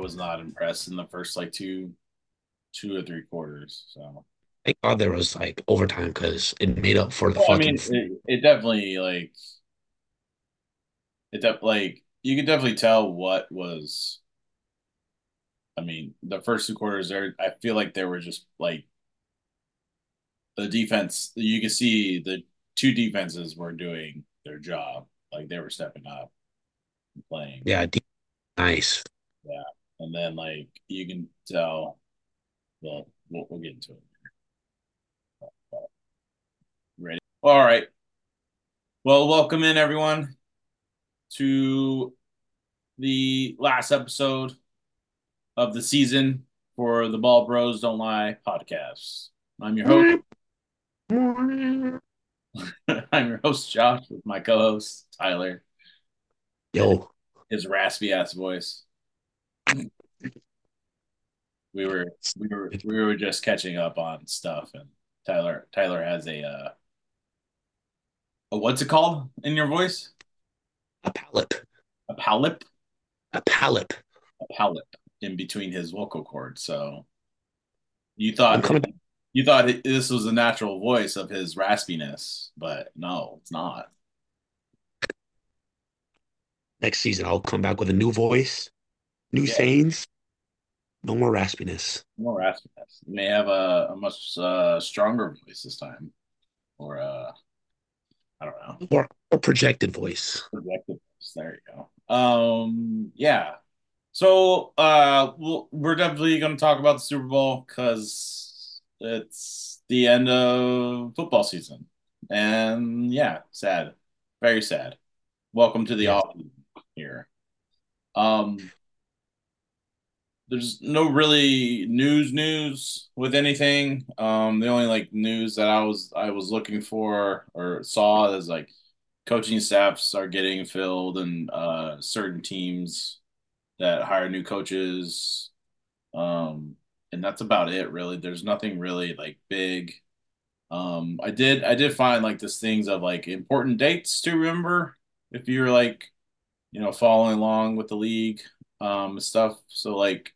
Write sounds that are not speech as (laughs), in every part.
was not impressed in the first like two, two or three quarters. So Thank God there was like overtime because it made up for the well, I fucking. mean, it, it definitely like it def- like you could definitely tell what was. I mean, the first two quarters there, I feel like they were just like the defense. You could see the two defenses were doing their job, like they were stepping up, and playing. yeah, nice. Yeah, and then like you can tell. Well, we'll, we'll get into it. But, but, ready? All right. Well, welcome in everyone to the last episode of the season for the Ball Bros Don't Lie podcast. I'm your host. (laughs) I'm your host Josh with my co-host Tyler. Yo, His raspy ass voice. We were we were we were just catching up on stuff, and Tyler Tyler has a uh, a what's it called in your voice? a palette, A palip, a palette. a palip in between his vocal cords. So you thought you thought this was the natural voice of his raspiness, but no, it's not. Next season, I'll come back with a new voice, new Yeah. sayings, no more raspiness. More raspiness. You may have a, a much uh, stronger voice this time, or uh, I don't know. Or a projected voice. projected voice. There you go. Um, yeah. So, uh, we'll, we're definitely going to talk about the Super Bowl because it's the end of football season, and yeah, sad, very sad. Welcome to the Yes. off here. Um, there's no really news news with anything. Um, the only like news that I was I was looking for or saw is like coaching staffs are getting filled and uh certain teams that hire new coaches. Um, and that's about it really. There's nothing really like big. Um, I did I did find like this things of like important dates to remember if you're like, you know, following along with the league um stuff. So like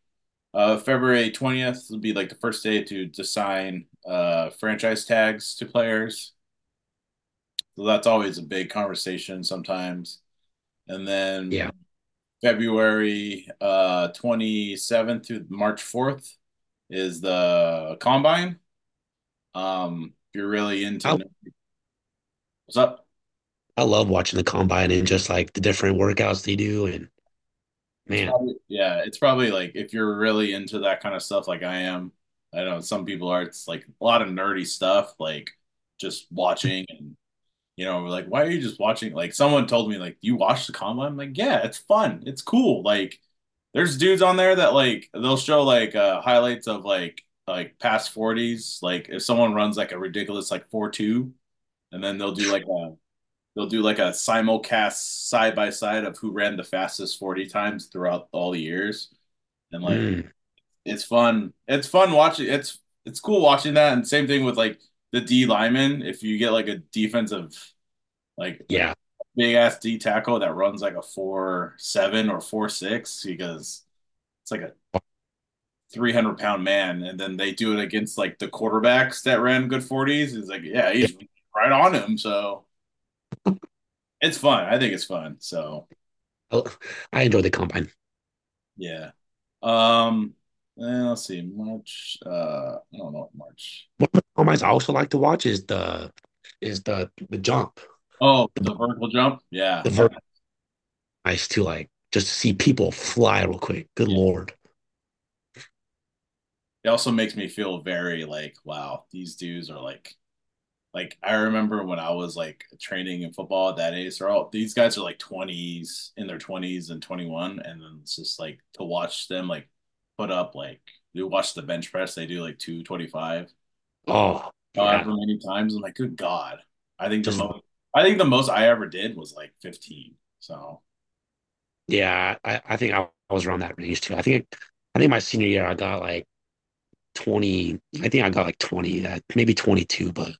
uh, February 20th will be like the first day to to sign uh, franchise tags to players. So that's always a big conversation sometimes. And then Yeah. February uh, 27th to March 4th is the combine. Um, if you're really into Oh. what's up? I love watching the combine and just like the different workouts they do. And man, Probably- yeah, it's probably like if you're really into that kind of stuff, like I am. I know some people are. It's like a lot of nerdy stuff, like just watching and you know, like why are you just watching? Like someone told me, like you watch the combine. I'm like, yeah, it's fun, it's cool. Like there's dudes on there that like they'll show like uh highlights of like like past 40s. Like if someone runs like a ridiculous like four two, and then they'll do like a they'll do like a simulcast side by side of who ran the fastest 40 times throughout all the years. And like mm, it's fun. It's fun watching it's it's cool watching that. And same thing with like the D lineman. If you get like a defensive like yeah, big ass D tackle that runs like a four seven or four six because it's like a 300 pound man and then they do it against like the quarterbacks that ran good 40s it's like yeah he's right on him so it's fun i think it's fun so I, I enjoy the combine. yeah um let's see march uh i don't know what march One of the combines I also like to watch is the is the the jump. oh the vertical jump yeah The ver- nice to like just to see people fly real quick. Good Yeah. lord. it also makes me feel very like wow these dudes are like like I remember when I was like training in football at that age, they're all these guys are like 20s in their 20s and 21 and then it's just like to watch them like put up like you watch the bench press they do like 225 Oh, yeah. however many times I'm like good god I think the most I think the most I ever did was like 15 so Yeah, I, I think I, I was around that range too. I think I think my senior year I got like 20. I think I got like 20, uh, maybe 22, but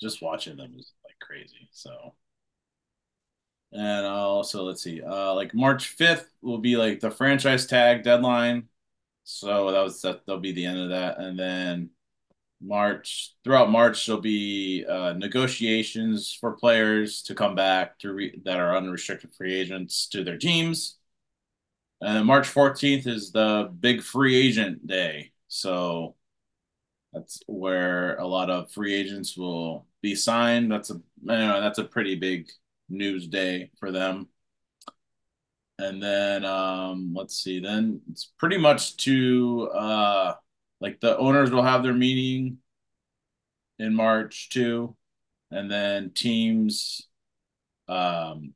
just watching them is like crazy so And also, let's see, uh, like March 5th will be like the franchise tag deadline. So that was that that'll be the end of that. And then March throughout March there'll be uh, negotiations for players to come back to re- that are unrestricted free agents to their teams. And March 14th is the big free agent day. So that's where a lot of free agents will be signed. That's a you know, that's a pretty big news day for them. And then um, let's see, then it's pretty much to uh, like the owners will have their meeting in March too, and then teams, um,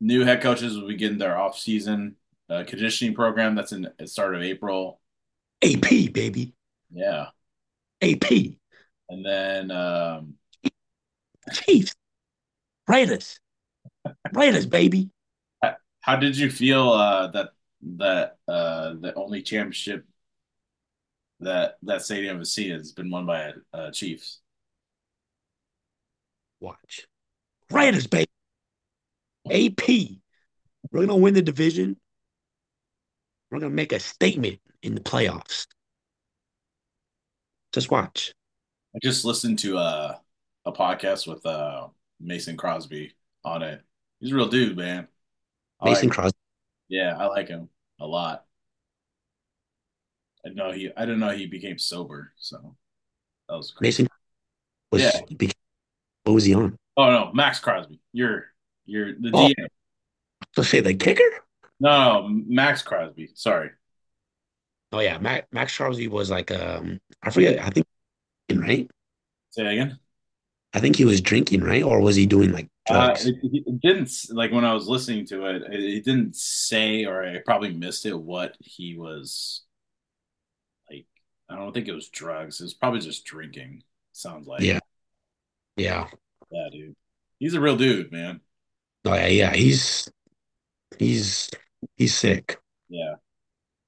new head coaches will begin their off season uh, conditioning program. That's in the start of April. AP, baby. Yeah, AP. and then um, Chiefs. Raiders. Raiders, baby. how did you feel uh, that that uh, the only championship that that stadium has seen has been won by uh, Chiefs? Watch. Raiders, baby. AP. We're gonna win the division. We're gonna make a statement in the playoffs. Just watch. I just listened to uh, a podcast with uh, Mason Crosby on it. He's a real dude, man. I like, Mason Crosby. yeah, I like him a lot. I know he, I didn't know he became sober, so that was crazy. Mason was Yeah. what was he on? Oh no, Maxx Crosby, you're you're the Oh, DM. let's say the kicker. No, Maxx Crosby. Sorry. Oh yeah, Max, Maxx Crosby was like um I forget. I think right. Say that again. I think he was drinking right, or was he doing like Uh, drugs? it, it didn't like when I was listening to it, it, it didn't say, or I probably missed it, what he was like. I don't think it was drugs. It was probably just drinking. Sounds like. Yeah, yeah. Yeah, dude. He's a real dude, man. Oh yeah, yeah. He's he's he's sick. Yeah.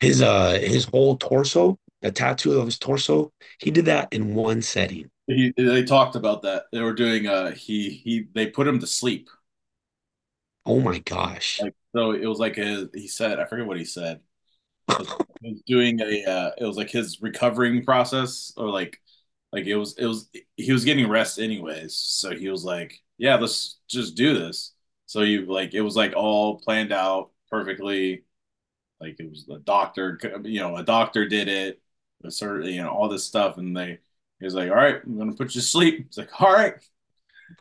His uh his whole torso, the tattoo of his torso, he did that in one setting. He, they talked about that. They were doing uh he he they put him to sleep. Oh my gosh. Like so it was like a he said, I forget what he said. It was, he was doing a uh it was like his recovering process or like like it was it was he was getting rest anyways. So he was like, Yeah, let's just do this. So you like it was like all planned out perfectly. Like it was a doctor, you know, a doctor did it, a certain, you know, all this stuff, and they he was like, "All right, I'm gonna put you to sleep." It's like, "All right,"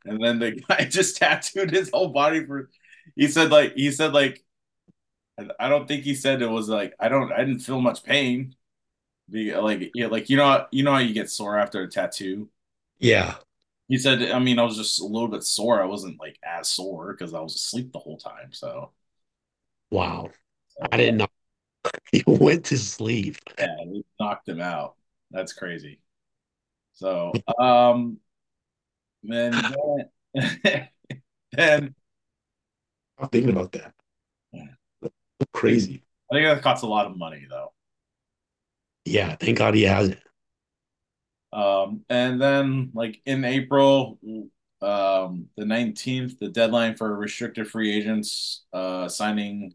and then the (laughs) guy just tattooed his whole body for. He said like he said like I don't think he said it was like I don't I didn't feel much pain. Be like yeah like you know you know how you get sore after a tattoo. Yeah. He said I mean I was just a little bit sore. I wasn't like as sore because I was asleep the whole time. So, Wow. I didn't know (laughs) he went to sleep. yeah, it knocked him out. That's crazy. So um then, (laughs) (laughs) then I'm thinking about that. I Crazy. I think that costs a lot of money though. Yeah, thank God he has it. Um, and then like in April, um, the 19th, the deadline for restricted free agents uh signing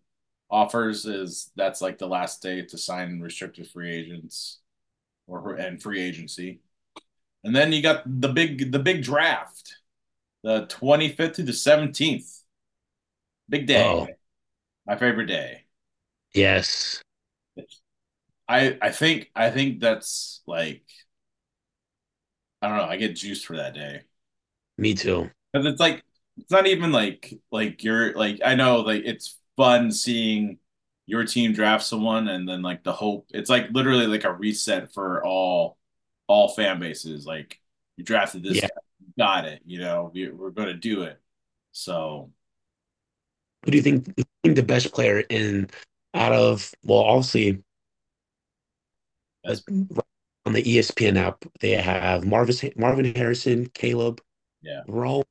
offers is that's like the last day to sign restricted free agents or and free agency. And then you got the big the big draft, the 25th to the 17th. Big Oh, day. My favorite day. yes. I I think I think that's like I don't know, I get juiced for that day. Me too. Because it's like it's not even like like you're like I know like it's fun seeing your team draft someone and then like the hope it's like literally like a reset for all all fan bases. Like you drafted this Yeah. guy, you got it, you know, we, we're gonna do it. So Who do you think, who do you think the best player in out of well, obviously that's on the ESPN app, they have Marvin Marvin Harrison, Caleb, yeah. Raul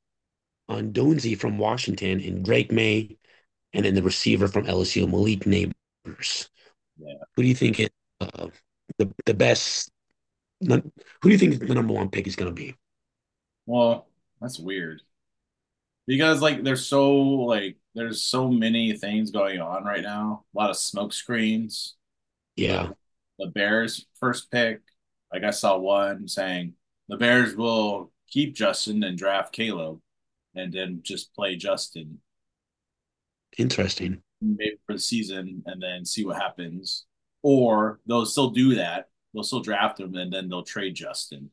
Odunze from Washington, and Drake Maye, and then the receiver from LSU, Malik Nabers. Yeah. Who do you think is uh, the the best? Who do you think the number one pick is going to be? Well, that's weird because like there's so like there's so many things going on right now. A lot of smoke screens. Yeah, The Bears first pick, like I saw one saying the Bears will keep Justin and draft Caleb and then just play Justin interesting. maybe for the season and then see what happens. Or they'll still do that. They'll still draft him and then they'll trade Justin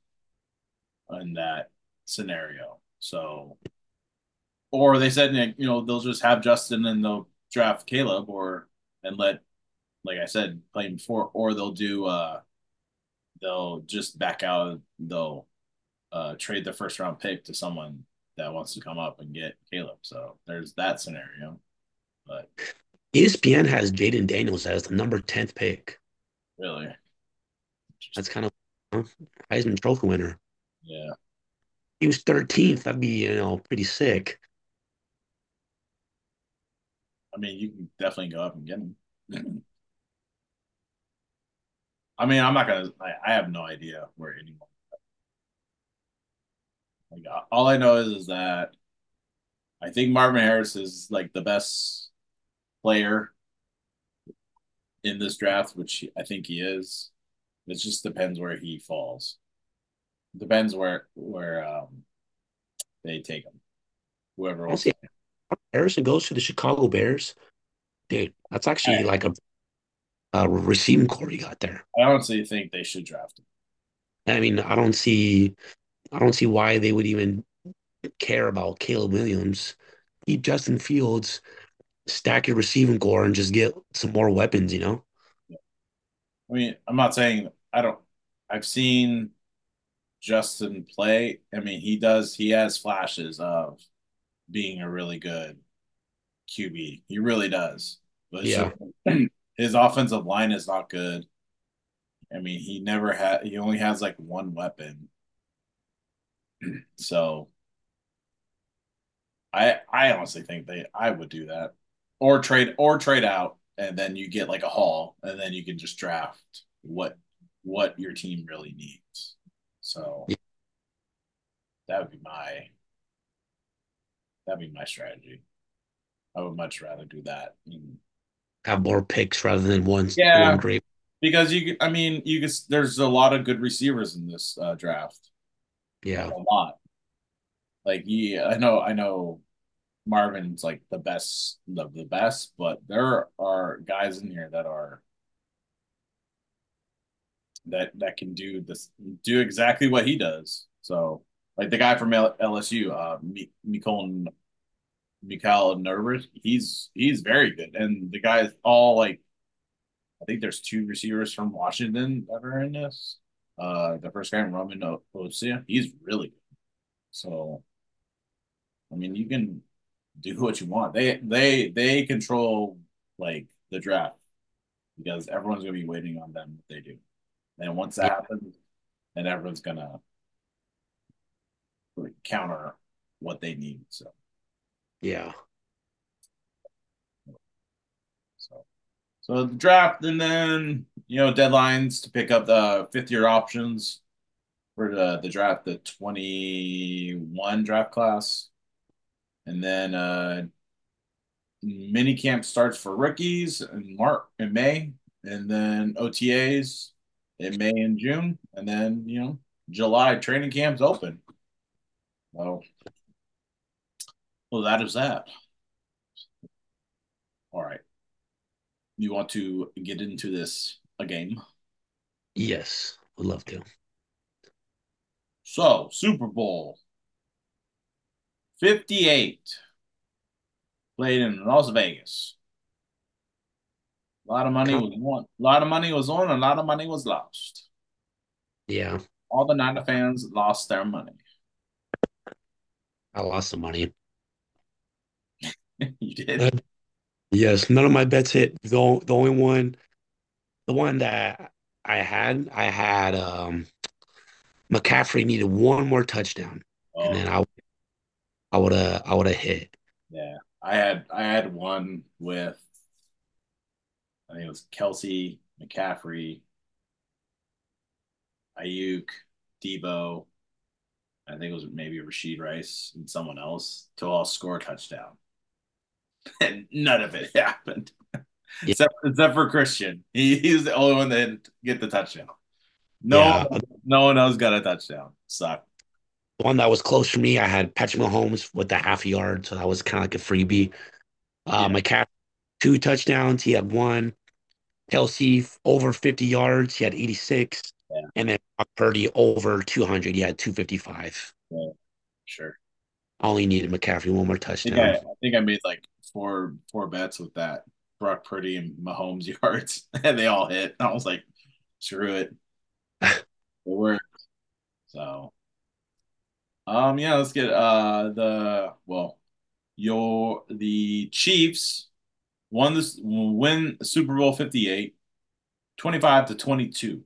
in that scenario. So, or they said, you know, they'll just have Justin and they'll draft Caleb or and let, like I said, play him before, or they'll do, uh, they'll just back out. They'll uh, trade the first round pick to someone that wants to come up and get Caleb. So there's that scenario. But ESPN has Jayden Daniels as the number 10th pick. really, That's kind of huh? Heisman Trophy winner. yeah. He was 13th. That'd be, you know, pretty sick. I mean, you can definitely go up and get him. (clears throat) I mean, I'm not gonna. I, I have no idea where anyone. Like, all I know is, is that I think Marvin Harris is like the best player in this draft, which I think he is. It just depends where he falls. Depends where where um they take him. Whoever. Harrison goes to the Chicago Bears. Dude, that's actually like a, a receiving core you got there. I honestly think they should draft him. I mean, I don't see, I don't see why they would even care about Caleb Williams. Keep Justin Fields, stack your receiving core, and just get some more weapons. You know? I mean, I'm not saying I don't. I've seen Justin play. I mean, he does. He has flashes of being a really good QB. He really does. But Yeah, just- (clears throat) his offensive line is not good. I mean, he never had. He only has like one weapon. (clears throat) So I I honestly think they I would do that or trade or trade out and then you get like a haul and then you can just draft what what your team really needs. So Yeah. that would be my that'd be my strategy. I would much rather do that. Have more picks rather than one Yeah. one great. Because you I mean you could there's a lot of good receivers in this uh, draft. Yeah, A lot. Like yeah, I know I know Marvin's like the best of the best, but there are guys in here that are that that can do this do exactly what he does. So like the guy from LSU, uh Mi- Mikol Mikal Nervous, he's he's very good. And the guys all like I think there's two receivers from Washington that are in this. Uh the first guy Roman O- Osea, he's really good. So I mean you can do what you want. They they they control like the draft because everyone's gonna be waiting on them what they do. And once that yeah, happens, then everyone's gonna like, counter what they need. So yeah. so so the draft and then you know deadlines to pick up the fifth year options for the the draft, the 21 draft class. And then uh mini camp starts for rookies in March in May, and then OTAs in May and June, and then you know July training camps open. Well, well, that is that. All right, you want to get into this a game? Yes, would love to. So Super Bowl fifty eight played in Las Vegas. A lot of money was won. A lot of money was won. A lot of money was lost. Yeah, All the Niner fans lost their money. I lost some money. (laughs) you did. Uh, Yes, none of my bets hit. The, the only one, the one that I had, I had um McCaffrey needed one more touchdown, and then Oh, I I would have I would have hit. yeah. I had I had one with I think it was Kelce, McCaffrey, Aiyuk, Deebo, I think it was maybe Rashee Rice and someone else to all score a touchdown. (laughs) And none of it (laughs) happened. Yeah. Except, except for Christian. He, he was the only one that didn't get the touchdown. No, Yeah, no one else got a touchdown. Sucked. One that was close for me, I had Patrick Mahomes with the half yard, so that was kind of like a freebie. Uh, Yeah. McCaffrey, two touchdowns. He had one. Kelce over 50 yards. He had 86. Yeah. And then Brock Purdy over 200. He had 255. Yeah, sure. I only needed McCaffrey one more I think touchdown. I, I think I made like four four bets with that. Brock Purdy and Mahomes (laughs) yards, and they all hit. I was like, screw it. (laughs) It worked. So um yeah, let's get uh the well your the Chiefs won this win Super Bowl 58 25 to 22.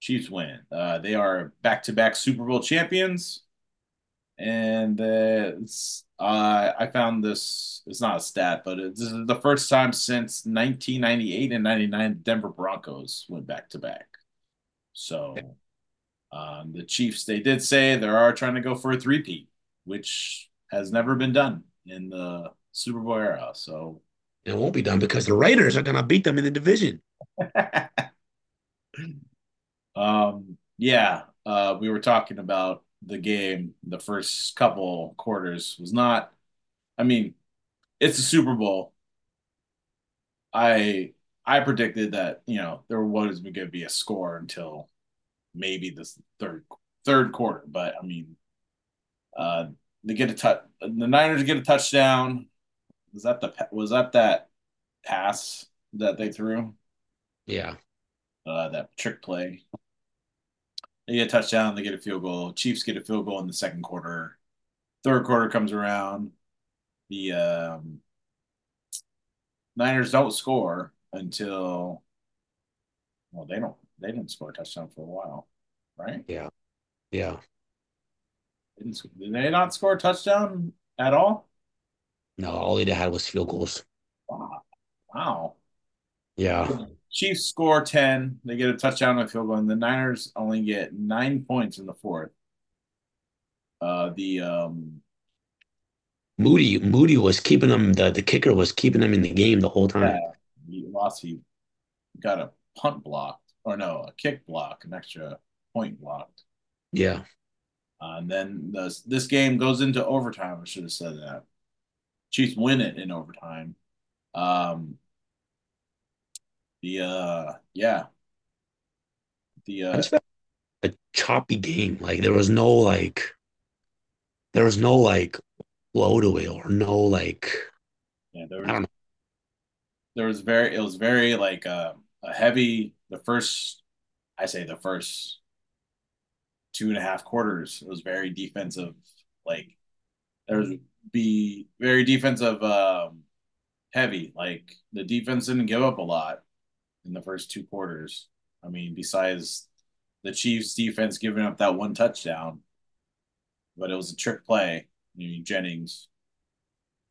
Chiefs win. Uh they are back-to-back Super Bowl champions. And uh, uh, I found this, it's not a stat, but it, this is the first time since 1998 and 99 Denver Broncos went back to back. So um, the Chiefs, they did say they are trying to go for a three-peat, which has never been done in the Super Bowl era. So It won't be done because the Raiders are going to beat them in the division. (laughs) um, yeah, uh, we were talking about the game. The first couple quarters was not. I mean, it's a Super Bowl. I I predicted that you know there was going to be a score until maybe this third third quarter, but I mean, uh, they get a touch. The Niners get a touchdown. Was that the was that that pass that they threw? Yeah. Uh, that trick play. They get a touchdown. They get a field goal. Chiefs get a field goal in the second quarter. Third quarter comes around. The um, Niners don't score until well, they don't they didn't score a touchdown for a while, right? Yeah. Yeah. Didn't, did they not score a touchdown at all? No, all they had was field goals. Wow. Wow. Yeah. Chiefs score 10. They get a touchdown and a field goal, and the Niners only get nine points in the fourth. Uh, the um, Moody Moody was keeping them the, the kicker was keeping them in the game the whole time. yeah, he lost. He got a punt blocked, or no, a kick block, an extra point blocked. Yeah. Uh, and then this this game goes into overtime. I should have said that. Chiefs win it in overtime. Um, the uh, yeah, the uh, a choppy game. Like there was no like there was no like flow to it or no like yeah, there I don't was there was very it was very like uh, a heavy the first I say the first two and a half quarters. It was very defensive. Like there was be very defensive um, heavy. Like the defense didn't give up a lot in the first two quarters. I mean, besides the Chiefs defense giving up that one touchdown, but it was a trick play. I mean, Jennings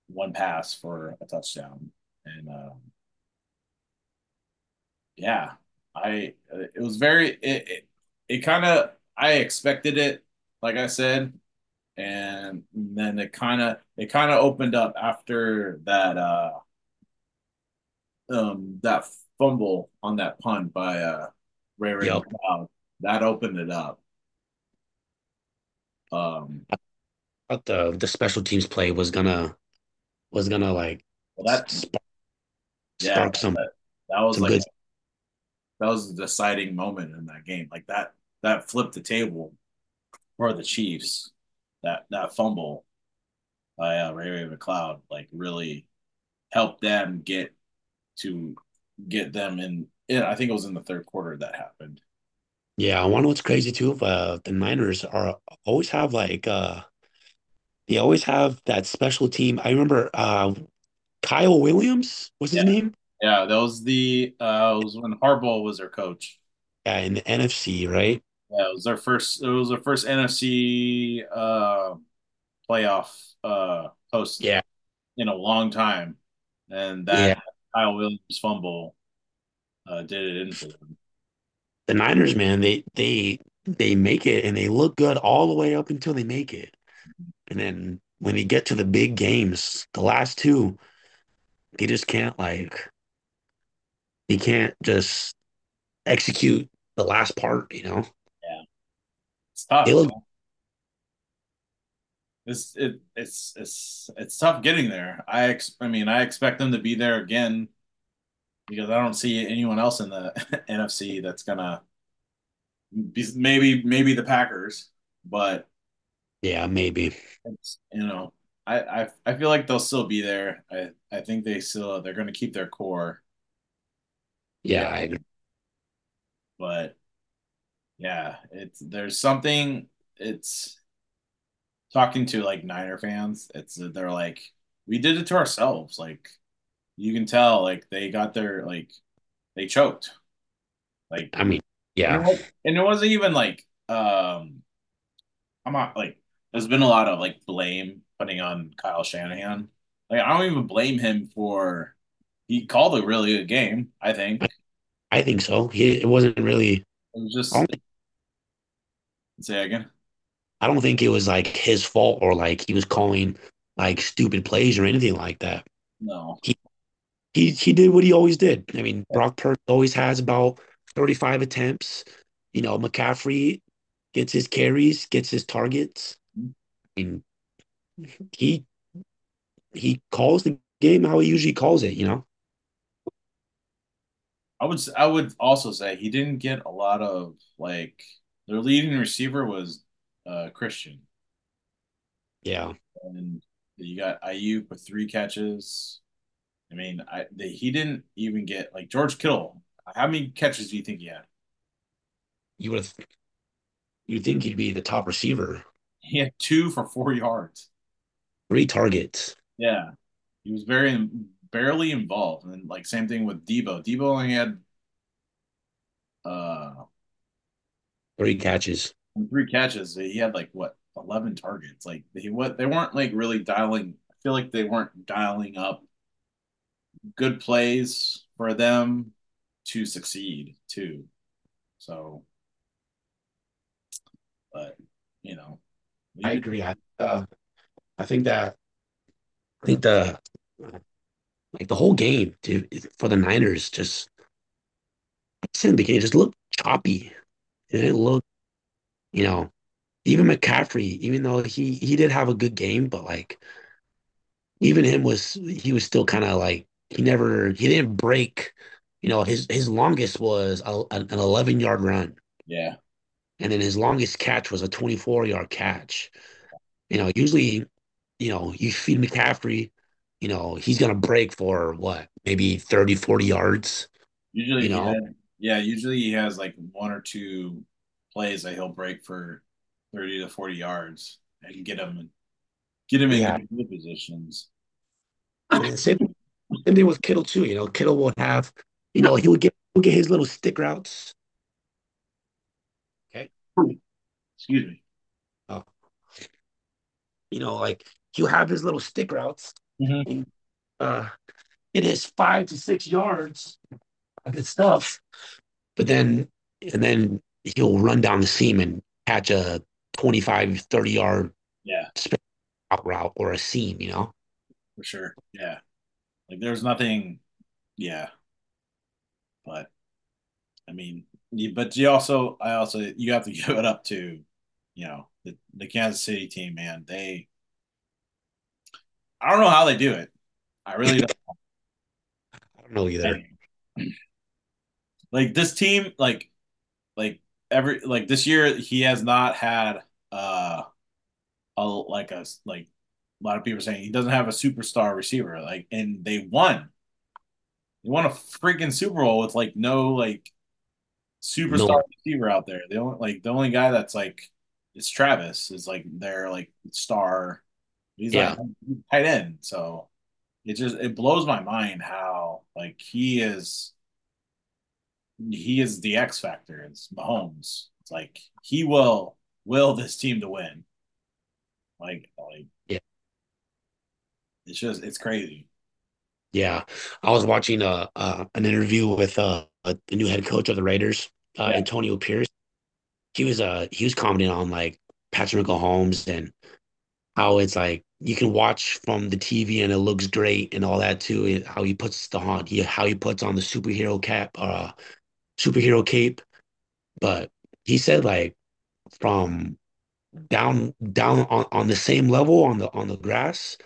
one pass for a touchdown, and um, yeah, I it was very it it, it kind of I expected it, like I said, and then it kind of it kind of opened up after that uh um that fumble on that punt by uh Ray Ray Yep. McCloud. That opened it up. Um, I thought the the special teams play was gonna was gonna like well, that spark, yeah, spark some that, that was some like good that was the deciding moment in that game. Like that that flipped the table for the Chiefs. That that fumble by uh, Ray Ray McCloud like really helped them get to get them in. Yeah, I think it was in the third quarter that happened. Yeah, I wonder what's crazy too. Uh, the Niners are always have like uh, they always have that special team. I remember uh, Kyle Williams was his Yeah. name. Yeah, that was the uh, was when Harbaugh was their coach. Yeah, in the NFC, right? Yeah, it was their first. It was their first NFC uh, playoff uh, host Yeah, in a long time, and yeah. that Kyle Williams fumble uh, did it in for them. The Niners, man, they they they make it and they look good all the way up until they make it. And then when you get to the big games, the last two, they just can't like they can't just execute the last part, you know. Yeah, it's tough. look It's it it's it's it's tough getting there. I ex I mean I expect them to be there again because I don't see anyone else in the (laughs) NFC that's gonna be maybe maybe the Packers, but yeah, maybe. you know I I I feel like they'll still be there. I I think they still they're gonna keep their core. Yeah, I agree. but yeah, it's there's something it's talking to like Niner fans. It's they're like we did it to ourselves. Like you can tell like they got their like they choked. Like I mean, and it, yeah. and it wasn't even like um I'm not like there's been a lot of like blame putting on Kyle Shanahan. Like I don't even blame him for he called a really good game, I think. I, think so. He, it wasn't really It was just say again. I don't think it was like his fault or like he was calling like stupid plays or anything like that. No. He he he did what he always did. I mean, Brock Purdy always has about 35 attempts. You know, McCaffrey gets his carries, gets his targets. Mm-hmm. I mean, he he calls the game how he usually calls it, you know? I would I would also say he didn't get a lot of like their leading receiver was uh Christian. Yeah. And you got Aiyuk with three catches. I mean, I the, he didn't even get like George Kittle. How many catches do you think he had? You would you think he'd be the top receiver. He had two for four yards. Three targets, Yeah, he was very barely involved, and like same thing with Deebo. Deebo only had uh three catches. three catches. He had like what eleven targets. Like he what they weren't like really dialing. I feel like they weren't dialing up good plays for them to succeed too. So, but you know, I agree. I uh, I think that I think the like the whole game dude, for the Niners just in the beginning just looked choppy. It didn't look, you know, even McCaffrey, even though he he did have a good game, but like even him was he was still kind of like he never he didn't break. You know, his his longest was a, an 11 yard run, Yeah, and then his longest catch was a 24 yard catch. You know, usually, you know, you feed McCaffrey, you know, he's gonna break for what, maybe 30, 40 yards, usually you know. had. Yeah, usually he has like one or two plays that he'll break for thirty to forty yards and get him get him in Yeah. good positions. And same, same thing with Kittle too. You know, Kittle would have, you know, he would get he'll get his little stick routes. Okay. Excuse me. Uh, you know, like he'll have his little stick routes. Mhm. And, uh, it is five to six yards of good stuff. But then, and then he'll run down the seam and catch a 25, 30 yard Yeah, out route or a seam, you know? for sure. Yeah, like there's nothing. Yeah, but I mean, you, but you also, I also, you have to (laughs) give it up to, you know, the, the Kansas City team, man. They, I don't know how they do it. I really don't. (laughs) I don't know either. Like this team, like, like every, like this year, he has not had, uh, a like a like a lot of people are saying he doesn't have a superstar receiver. Like, and they won. They won a freaking Super Bowl with like no like superstar No, receiver out there. The only like the only guy that's like it's Travis is like their like star. He's like tight end. So it just it blows my mind how like he is he is the X factor. It's Mahomes. It's like he will will this team to win. Like like yeah, it's just it's crazy. yeah. I was watching uh, uh an interview with uh the new head coach of the Raiders, uh, Yeah. Antonio Pierce. he was uh he was commenting on like Patrick Mahomes and how it's like you can watch from the TV and it looks great and all that too. How he puts the on he how he puts on the superhero cap uh superhero cape. But he said like from down down on, on the same level on the on the grass,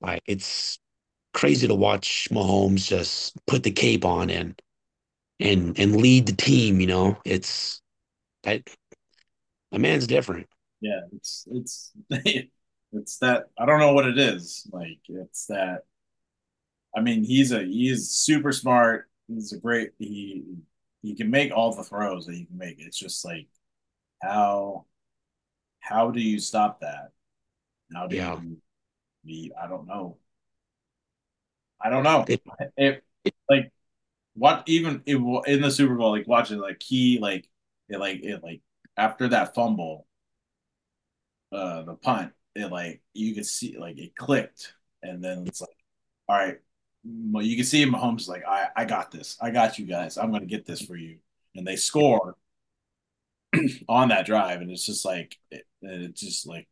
like it's crazy to watch Mahomes just put the cape on and and and lead the team, you know. It's that a man's different. Yeah, it's it's (laughs) it's that I don't know what it is. Like it's that I mean, he's a he's super smart. He's a great he he can make all the throws that he can make. It's just like how how do you stop that? How do Yeah. you be I don't know. I don't know. It, It like what even it, in the Super Bowl like watching like he like it like it like after that fumble uh the punt it like you could see like it clicked and then it's like all right well you can see Mahomes like I I got this. I got you guys. I'm gonna get this for you. And they score (clears throat) on that drive and it's just like it, it's just like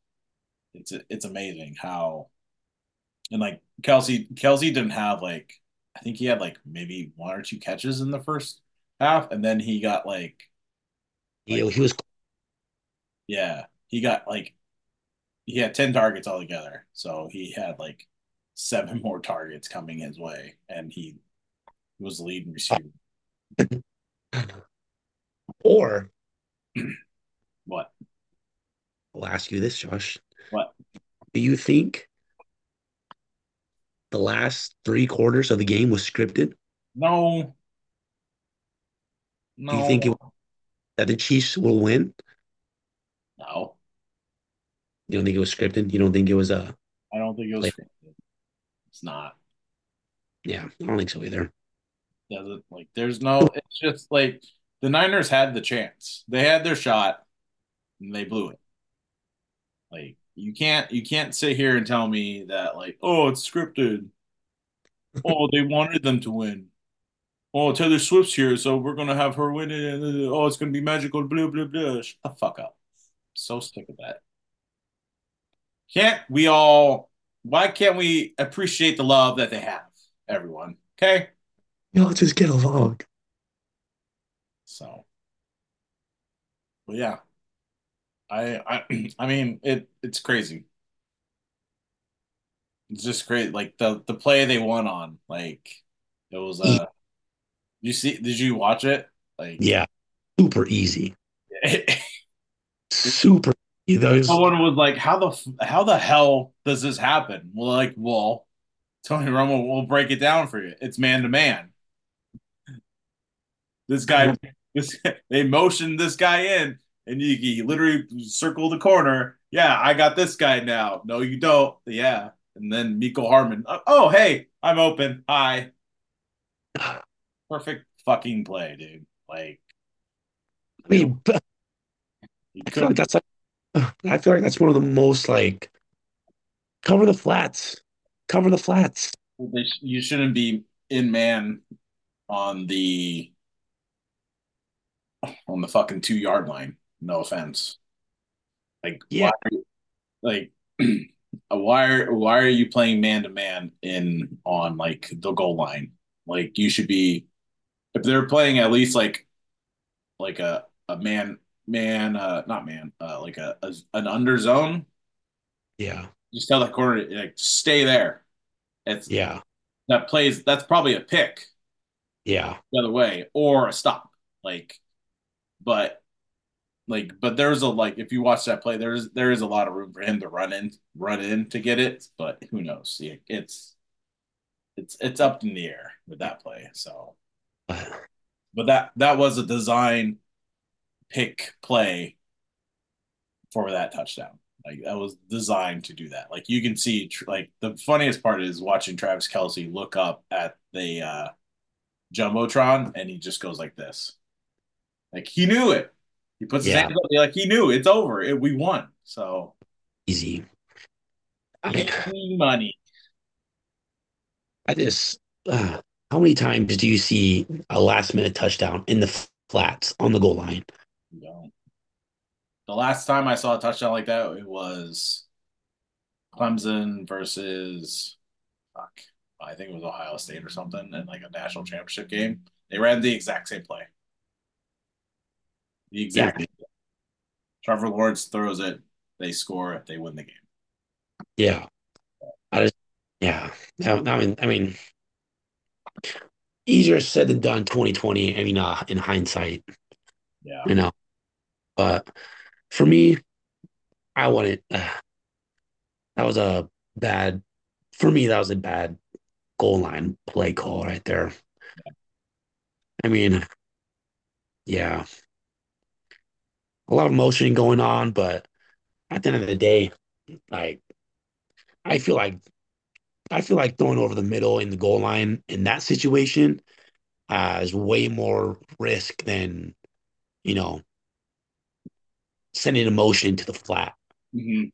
it's it's amazing how and like Kelce Kelce didn't have like I think he had like maybe one or two catches in the first half and then he got like like he, he was yeah he got like he had 10 targets altogether. So he had like seven (laughs) more targets coming his way, and he was the leading receiver. or (clears throat) What? I'll ask you this, Josh. What? Do you think the last three quarters of the game was scripted? No, No. Do you think it, that the Chiefs will win? no. You don't think it was scripted? You don't think it was a I don't think it was scripted. It's not. Yeah, I don't think so either. Doesn't like there's no it's just like the Niners had the chance. They had their shot and they blew it. Like you can't you can't sit here and tell me that like, oh, it's scripted. Oh, they wanted them to win. oh, Taylor Swift's here, so we're gonna have her win it, and uh, oh, it's gonna be magical, blah blah blah. Shut the fuck up. So sick of that. Can't we all? Why can't we appreciate the love that they have, everyone? Okay, Y'all just get along. so but yeah, I I (clears throat) I mean it it's crazy. It's just great. Like the the play they won on, like it was uh. You see? Did you watch it? Like Yeah, super easy. (laughs) Super. Those Someone was like, "How the how the hell does this happen?" Well, like, well, Tony Romo will break it down for you. It's man to man. This guy, this they motioned this guy in, and you, you literally circle the corner. Yeah, I got this guy now. No, you don't. Yeah, and then Mecole Hardman. Oh, oh, hey, I'm open. Hi, perfect fucking play, dude. Like they mean, I feel like that's like I feel like that's one of the most like cover the flats, cover the flats. You shouldn't be in man on the on the fucking two yard line. No offense. Like Yeah, why like (clears throat) uh, why are why are you playing man to man in on like the goal line? Like you should be if they're playing at least like like a a man man uh not man uh like a, a an under zone. yeah, Just tell that corner like stay there. It's yeah, that plays that's probably a pick yeah, the other way or a stop. Like but like but there's a like if you watch that play there's there is a lot of room for him to run in run in to get it but who knows yeah, it's it's it's up in the air with that play so but (sighs) but that that was a design pick play for that touchdown. Like that was designed to do that. Like you can see like the funniest part is watching Travis Kelce look up at the uh jumbotron and he just goes like this. Like he knew it. He puts his yeah, hands up like he knew it's over. It, we won. So easy. Easy money. I just uh, how many times do you see a last minute touchdown in the flats on the goal line? You know? The last time I saw a touchdown like that, it was Clemson versus fuck. I think it was Ohio State or something in like a national championship game. They ran the exact same play. The Yeah, exact Trevor Lawrence throws it, they score, they win the game. yeah. I just, yeah. I I mean, I mean, easier said than done. 2020. I mean, uh, in hindsight, Yeah. you know. But for me, I wouldn't. Uh, (sighs) that was a bad. For me, that was a bad goal line play call right there. I mean, yeah, a lot of motion going on, but at the end of the day, like I feel like I feel like throwing over the middle in the goal line in that situation has way more risk than, you know, sending a motion to the flat. Mhm.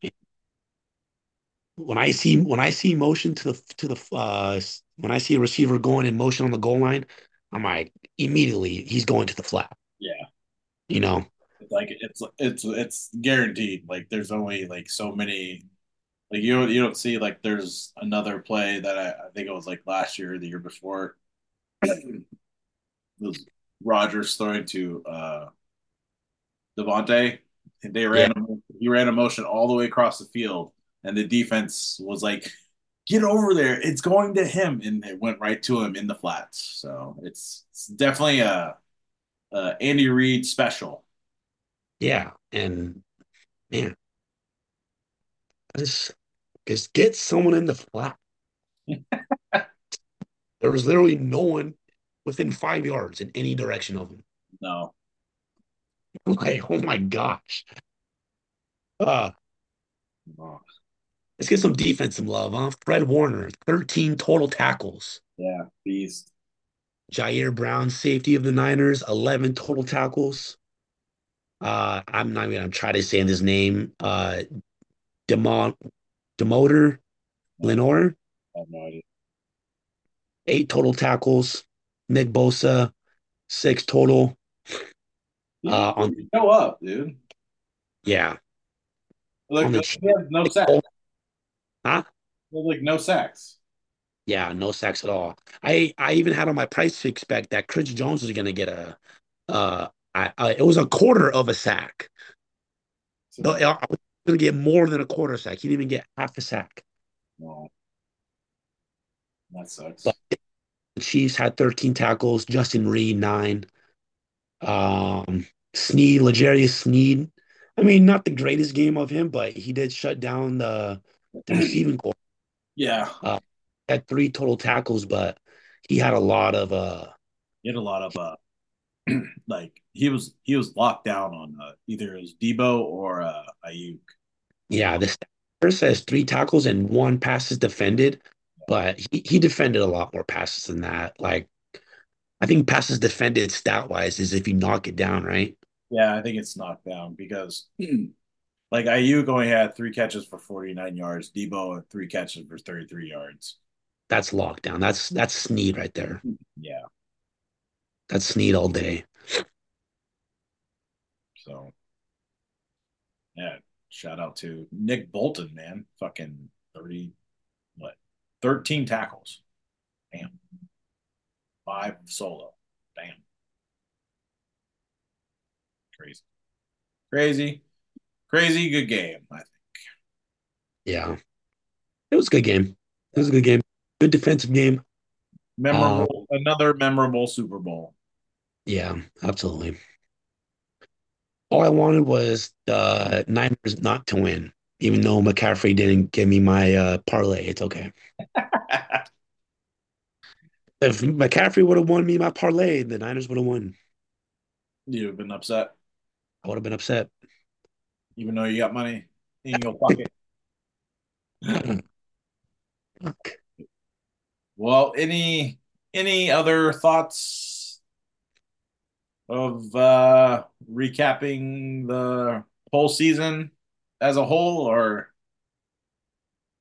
When I see when I see motion to the to the uh when I see a receiver going in motion on the goal line, I'm like immediately he's going to the flat, Yeah. you know. Like it's it's it's guaranteed. Like there's only like so many like you don't you don't see like there's another play that I, I think it was like last year or the year before. (clears throat) it was Rodgers throwing to uh Davante. And they Yeah, ran a, he ran a motion all the way across the field, and the defense was like, "Get over there! It's going to him!" And it went right to him in the flats. So it's, it's definitely a, a Andy Reid special. yeah. And man, I just just get someone in the flat. (laughs) There was literally no one within five yards in any direction of him. No, (laughs) Like, oh my gosh. Uh, let's get some defensive love, huh? Fred Warner, 13 total tackles. yeah, beast. Ji'Ayir Brown, safety of the Niners, 11 total tackles. Uh, I'm not even gonna try to say his name. Uh, Demont Demoter Lenore, I have no idea. eight total tackles. Nick Bosa, six total. Uh, on show up, dude. yeah, Like on the he had no sacks. huh? Like no sacks. Yeah, no sacks at all. I I even had on my price to expect that Chris Jones was gonna get a uh I, I it was a quarter of a sack. So, No, I was gonna get more than a quarter sack. He didn't even get half a sack. no, that sucks. But Chiefs had 13 tackles, Justin Reid nine. Um Sneed, L'Jarius Sneed. I mean, not the greatest game of him, but he did shut down the the (clears throat) receiving corps. Yeah, Uh had three total tackles, but he had a lot of uh he had a lot of uh, (clears throat) like he was he was locked down on uh, either it was Deebo or uh, Aiyuk. Yeah, this first says three tackles and one passes defended, but he, he defended a lot more passes than that. Like, I think passes defended stat wise is if you knock it down, right? Yeah, I think it's knocked down because (clears throat) like Aiyuk only had three catches for 49 yards. Deebo had three catches for 33 yards. That's lockdown. That's that's Sneed right there. (laughs) Yeah, That's Sneed all day. so yeah, shout out to Nick Bolton, man. Fucking 30 what? 13 tackles. Damn. Five solo. Damn. Crazy. Crazy. Crazy good game, I think. Yeah, it was a good game. It was a good game. Good defensive game. Uh, Memorable, another memorable Super Bowl. yeah, absolutely. All I wanted was the Niners not to win, even though McCaffrey didn't give me my uh, parlay. It's okay. (laughs) If McCaffrey would have won me my parlay, the Niners would have won. You've been upset, I would have been upset. even though you got money in your pocket. (laughs) Well, any any other thoughts of uh recapping the whole season as a whole, or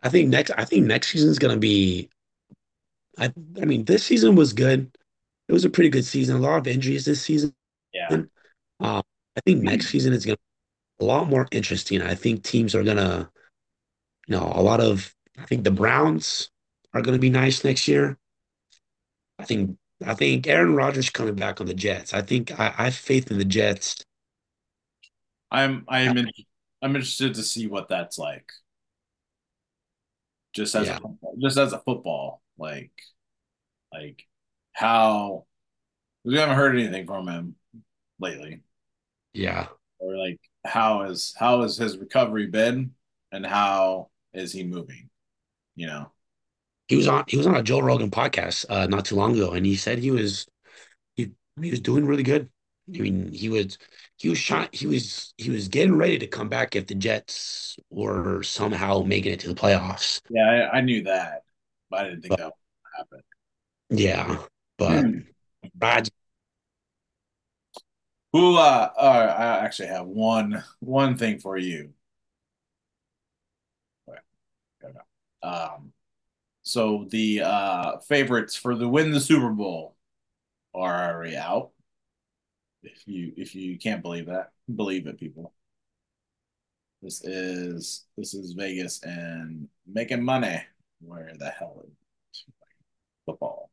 I think next I think next season's gonna be I I mean this season was good. It was a pretty good season. A lot of injuries this season. yeah, Um, I think next season is gonna be a lot more interesting. I think teams are gonna, you know, a lot of. I think the Browns are gonna be nice next year. I think I think Aaron Rodgers coming back on the Jets. I think I, I have faith in the Jets. I'm I'm in, I'm interested to see what that's like. Just as a Yeah, just as a football, like like how we haven't heard anything from him lately, yeah. or like how is how has his recovery been, and how is he moving? You know, He was on he was on a Joe Rogan podcast uh, not too long ago, and he said he was he he was doing really good. I mean, he was he was shot he was he was getting ready to come back if the Jets were somehow making it to the playoffs. yeah, I, I knew that, but I didn't think But that would happen. yeah, but. Brad, Who uh, uh I actually have one one thing for you. Um, so the uh favorites for the win the Super Bowl are already out. If you if you can't believe that, believe it, people. This is this is Vegas and making money. Where the hell is football?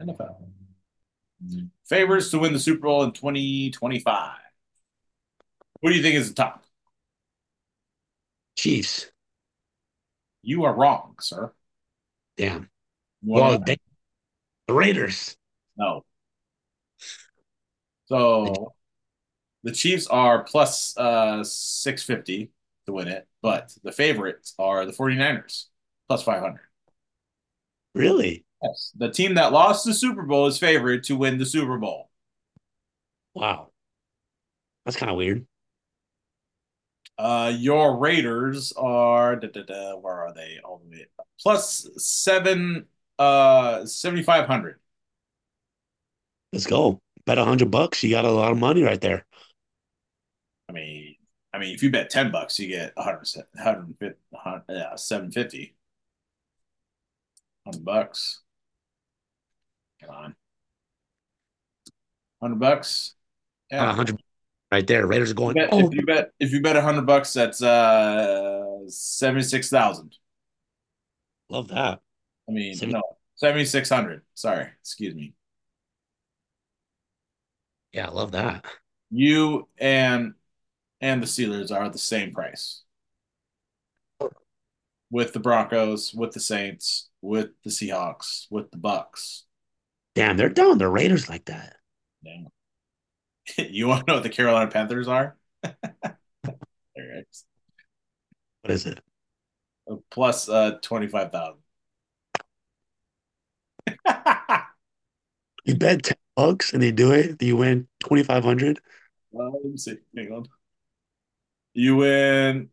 NFL. Favorites to win the Super Bowl in 2025. What do you think is the top? Chiefs. You are wrong, sir. Damn. Want Well, they, the Raiders. know? So the Chiefs are plus uh 650 to win it, but the favorites are the 49ers, plus 500. really? Yes. The team that lost the Super Bowl is favored to win the Super Bowl. Wow. That's kind of weird. Uh, your Raiders are da, da, da, where are they? All the way up. plus seven uh 7,500. Let's go. Bet a hundred bucks. You got a lot of money right there. I mean, I mean, if you bet 10 bucks, you get 100, 150, yeah, 750. 100 bucks. Come on. 100 bucks. Yeah. hundred right there. Raiders are You going. bet, if Oh, you bet if you bet 100 bucks, that's uh 76,000. love that. I mean, Seven, no, 7,600. Sorry, excuse me. Yeah, I love that. You and and the Steelers are the same price with the Broncos, with the Saints, with the Seahawks, with the Bucks. Damn, they're down the Raiders like that. Damn. (laughs) You want to know what the Carolina Panthers are? (laughs) There it is. What is it? Plus uh 25,000. (laughs) You bet ten bucks and they do it. You win twenty five hundred. Well, let me see. Hang on. You win,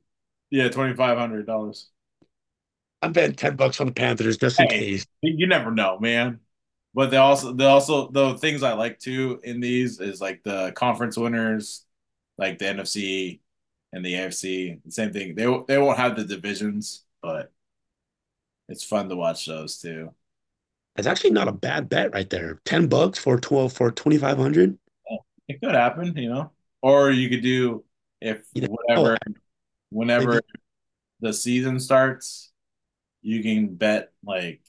yeah, twenty five hundred dollars. I bet ten bucks on the Panthers just in Hey, case. you never know, man. But they also, they also, the things I like too in these is like the conference winners, like the NFC and the AFC. Same thing. They they won't have the divisions, but it's fun to watch those too. That's actually not a bad bet right there. Ten bucks for twelve for twenty five hundred. It could happen, you know. Or you could do if You know, whatever, maybe whenever the season starts, you can bet like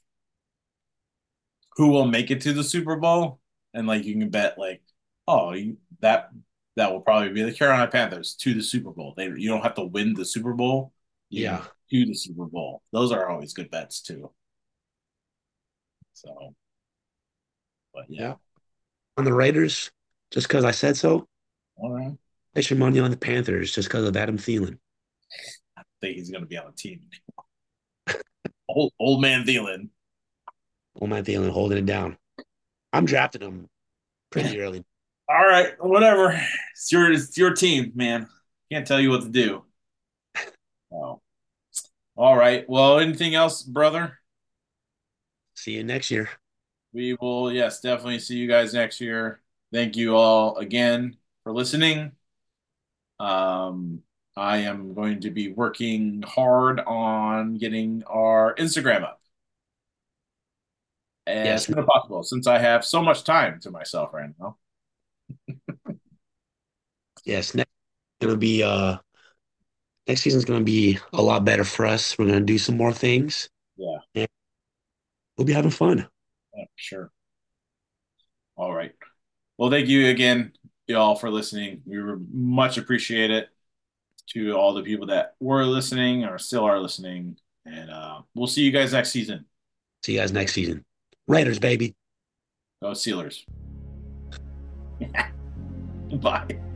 who will make it to the Super Bowl, and like you can bet like, oh, you, that that will probably be the Carolina Panthers to the Super Bowl. They you don't have to win the Super Bowl, yeah, to the Super Bowl. Those are always good bets too. So, but yeah, yeah. On the Raiders, just because I said so. all right. Place your money on the Panthers just because of Adam Thielen. I think he's gonna be on the team. (laughs) Old old man Thielen. Old man Thielen holding it down. I'm drafting him pretty (clears throat) early. All right, whatever. It's your it's your team, man. Can't tell you what to do. (laughs) Oh. All right. Well, anything else, brother? See you next year. We will, yes, definitely see you guys next year. Thank you all again for listening. Um, I am going to be working hard on getting our Instagram up as Yes, soon as possible since I have so much time to myself right now. (laughs) yes. Next gonna be uh next season's gonna be a lot better for us. We're gonna do some more things Yeah, and we'll be having fun. yeah, sure. All right. Well, thank you again, y'all, for listening. We were much appreciate it to all the people that were listening or still are listening. And uh, we'll see you guys next season. See you guys next season. Raiders, baby. Go Sealers. (laughs) Bye.